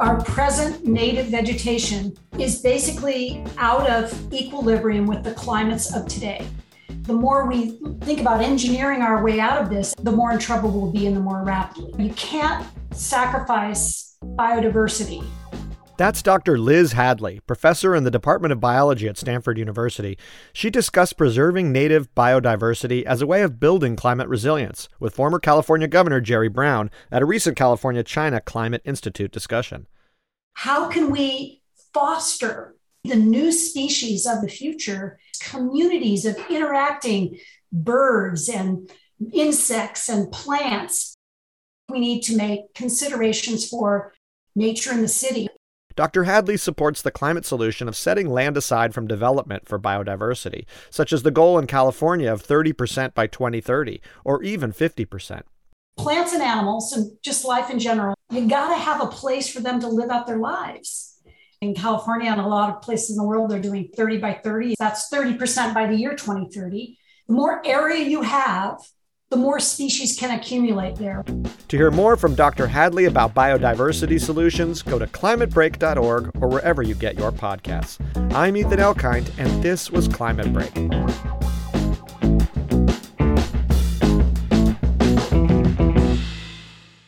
Our present native vegetation is basically out of equilibrium with the climates of today. The more we think about engineering our way out of this, the more in trouble we'll be and the more rapidly. You can't sacrifice biodiversity that's Dr. Liz Hadly, professor in the Department of Biology at Stanford University. She discussed preserving native biodiversity as a way of building climate resilience with former California Governor Jerry Brown at a recent California China Climate Institute discussion. How can we foster the new species of the future, communities of interacting birds and insects and plants? We need to make considerations for nature in the city. Dr. Hadly supports the climate solution of setting land aside from development for biodiversity, such as the goal in California of 30% by 2030, or even 50%. Plants and animals, and just life in general, you got to have a place for them to live out their lives. In California and a lot of places in the world, they're doing 30 by 30. That's 30% by the year 2030. The more area you have, the more species can accumulate there. To hear more from Dr. Hadly about biodiversity solutions, go to climatebreak.org or wherever you get your podcasts. I'm Ethan Elkind, and this was Climate Break.